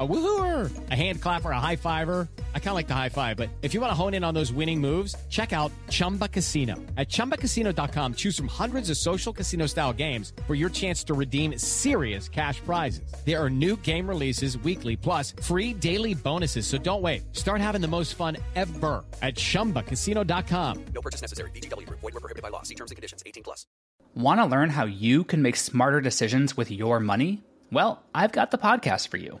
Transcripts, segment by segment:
A woohooer, a hand clapper, a high fiver. I kind of like the high five, but if you want to hone in on those winning moves, check out Chumba Casino. At ChumbaCasino.com, choose from hundreds of social casino style games for your chance to redeem serious cash prizes. There are new game releases weekly, plus free daily bonuses. So don't wait. Start having the most fun ever at ChumbaCasino.com. No purchase necessary. VGW Group. Void were prohibited by law. See terms and conditions. 18 plus. Want to learn how you can make smarter decisions with your money? Well, I've got the podcast for you.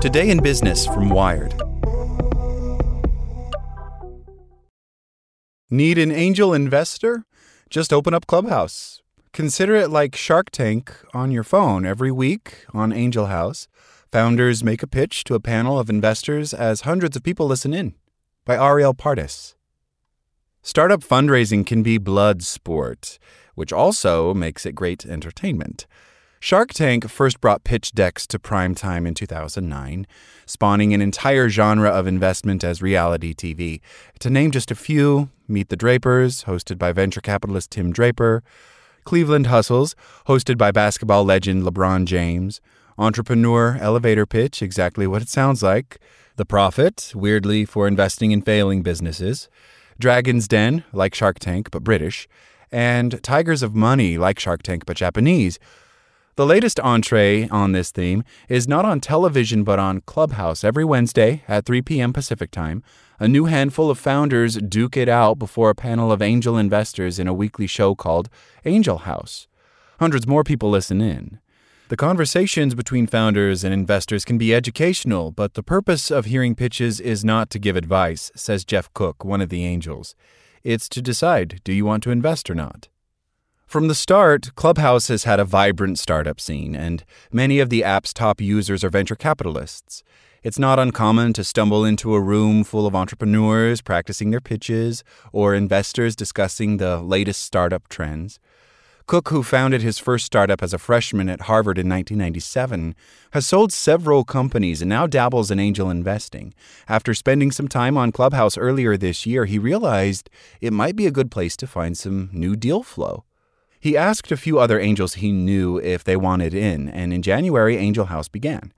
Today in Business from Wired. Need an angel investor? Just open up Clubhouse. Consider it like Shark Tank on your phone every week on Angel House. Founders make a pitch to a panel of investors as hundreds of people listen in. By Arielle Pardes. Startup fundraising can be blood sport, which also makes it great entertainment. Shark Tank first brought pitch decks to prime time in 2009, spawning an entire genre of investment as reality TV. To name just a few, Meet the Drapers, hosted by venture capitalist Tim Draper, Cleveland Hustles, hosted by basketball legend LeBron James, Entrepreneur Elevator Pitch, exactly what it sounds like, The Profit, weirdly for investing in failing businesses, Dragon's Den, like Shark Tank but British, and Tigers of Money, like Shark Tank but Japanese. The latest entree on this theme is not on television but on Clubhouse every Wednesday at 3 p.m. Pacific Time. A new handful of founders duke it out before a panel of angel investors in a weekly show called Angel House. Hundreds more people listen in. The conversations between founders and investors can be educational, but the purpose of hearing pitches is not to give advice, says Jeff Cook, one of the angels. It's to decide do you want to invest or not? From the start, Clubhouse has had a vibrant startup scene, and many of the app's top users are venture capitalists. It's not uncommon to stumble into a room full of entrepreneurs practicing their pitches or investors discussing the latest startup trends. Cook, who founded his first startup as a freshman at Harvard in 1997, has sold several companies and now dabbles in angel investing. After spending some time on Clubhouse earlier this year, he realized it might be a good place to find some new deal flow. He asked a few other angels he knew if they wanted in, and in January, Angel House began.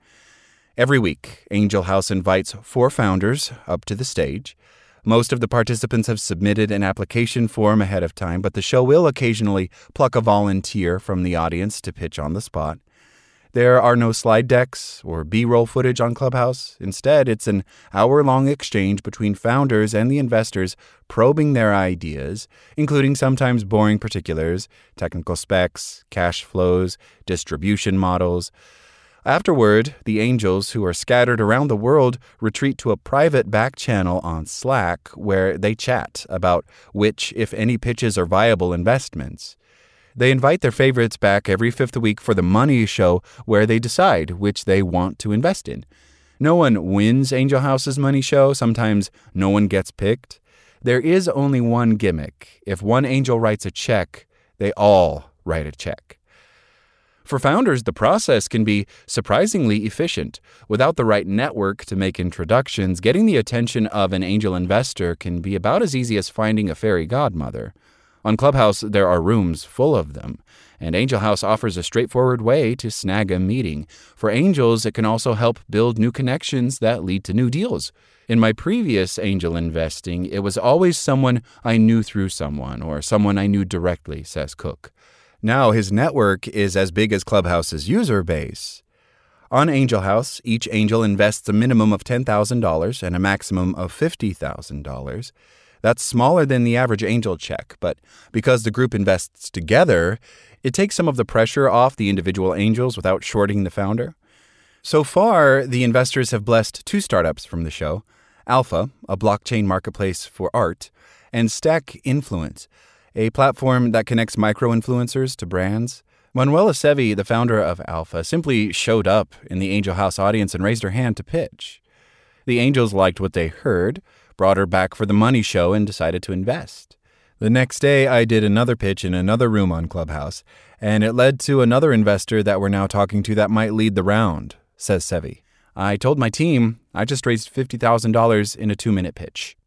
Every week, Angel House invites four founders up to the stage. Most of the participants have submitted an application form ahead of time, but the show will occasionally pluck a volunteer from the audience to pitch on the spot. There are no slide decks or B roll footage on Clubhouse. Instead, it's an hour long exchange between founders and the investors probing their ideas, including sometimes boring particulars, technical specs, cash flows, distribution models. Afterward, the angels, who are scattered around the world, retreat to a private back channel on Slack where they chat about which, if any, pitches are viable investments. They invite their favorites back every fifth week for the money show where they decide which they want to invest in. No one wins Angel House's money show. Sometimes no one gets picked. There is only one gimmick. If one angel writes a check, they all write a check. For founders, the process can be surprisingly efficient. Without the right network to make introductions, getting the attention of an angel investor can be about as easy as finding a fairy godmother. On Clubhouse, there are rooms full of them, and Angel House offers a straightforward way to snag a meeting. For angels, it can also help build new connections that lead to new deals. In my previous angel investing, it was always someone I knew through someone or someone I knew directly, says Cook. Now his network is as big as Clubhouse's user base. On Angel House, each angel invests a minimum of $10,000 and a maximum of $50,000. That's smaller than the average angel check, but because the group invests together, it takes some of the pressure off the individual angels without shorting the founder. So far, the investors have blessed two startups from the show Alpha, a blockchain marketplace for art, and Stack Influence, a platform that connects micro influencers to brands. Manuela Sevi, the founder of Alpha, simply showed up in the Angel House audience and raised her hand to pitch. The Angels liked what they heard, brought her back for the money show, and decided to invest. The next day, I did another pitch in another room on Clubhouse, and it led to another investor that we're now talking to that might lead the round, says Sevi. I told my team I just raised $50,000 in a two minute pitch.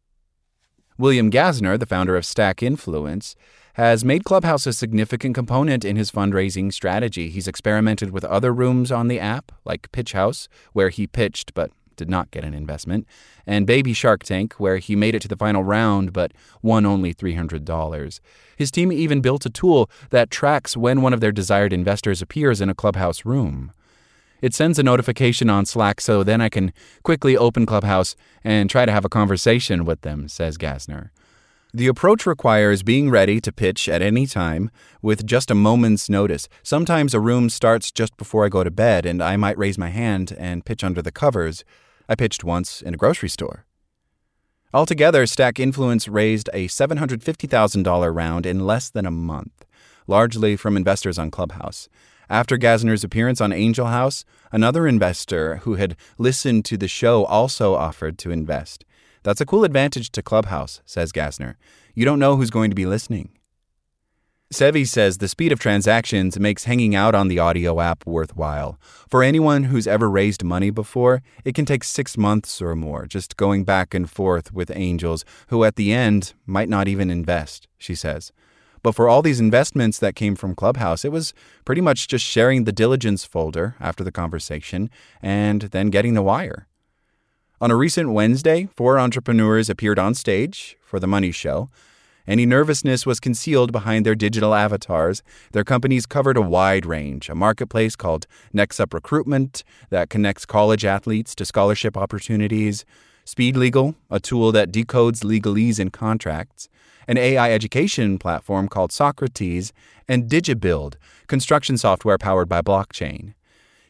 William Gasner, the founder of Stack Influence, has made Clubhouse a significant component in his fundraising strategy. He's experimented with other rooms on the app, like Pitch House, where he pitched but did not get an investment, and Baby Shark Tank, where he made it to the final round but won only $300. His team even built a tool that tracks when one of their desired investors appears in a Clubhouse room. It sends a notification on Slack so then I can quickly open Clubhouse and try to have a conversation with them, says Gasner. The approach requires being ready to pitch at any time with just a moment's notice. Sometimes a room starts just before I go to bed and I might raise my hand and pitch under the covers. I pitched once in a grocery store. Altogether, Stack Influence raised a $750,000 round in less than a month, largely from investors on Clubhouse. After Gasner's appearance on Angel House, another investor who had listened to the show also offered to invest. That's a cool advantage to Clubhouse, says Gasner. You don't know who's going to be listening. Sevi says the speed of transactions makes hanging out on the audio app worthwhile. For anyone who's ever raised money before, it can take six months or more just going back and forth with angels who at the end might not even invest, she says. But for all these investments that came from Clubhouse, it was pretty much just sharing the diligence folder after the conversation and then getting the wire. On a recent Wednesday, four entrepreneurs appeared on stage for the Money Show. Any nervousness was concealed behind their digital avatars. Their companies covered a wide range a marketplace called Next Up Recruitment that connects college athletes to scholarship opportunities, Speed Legal, a tool that decodes legalese in contracts, an AI education platform called Socrates, and DigiBuild, construction software powered by blockchain.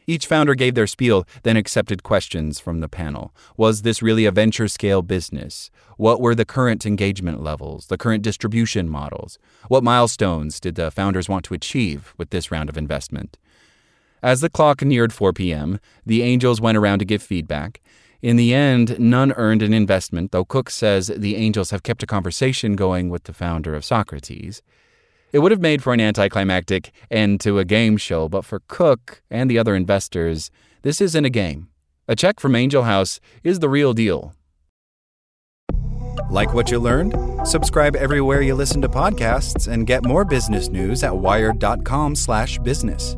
Each founder gave their spiel, then accepted questions from the panel. Was this really a venture scale business? What were the current engagement levels, the current distribution models? What milestones did the founders want to achieve with this round of investment? As the clock neared 4 p.m., the angels went around to give feedback. In the end, none earned an investment, though Cook says the angels have kept a conversation going with the founder of Socrates. It would have made for an anticlimactic end to a game show, but for Cook and the other investors, this isn't a game. A check from Angel House is the real deal. Like what you learned? Subscribe everywhere you listen to podcasts and get more business news at wired.com/business.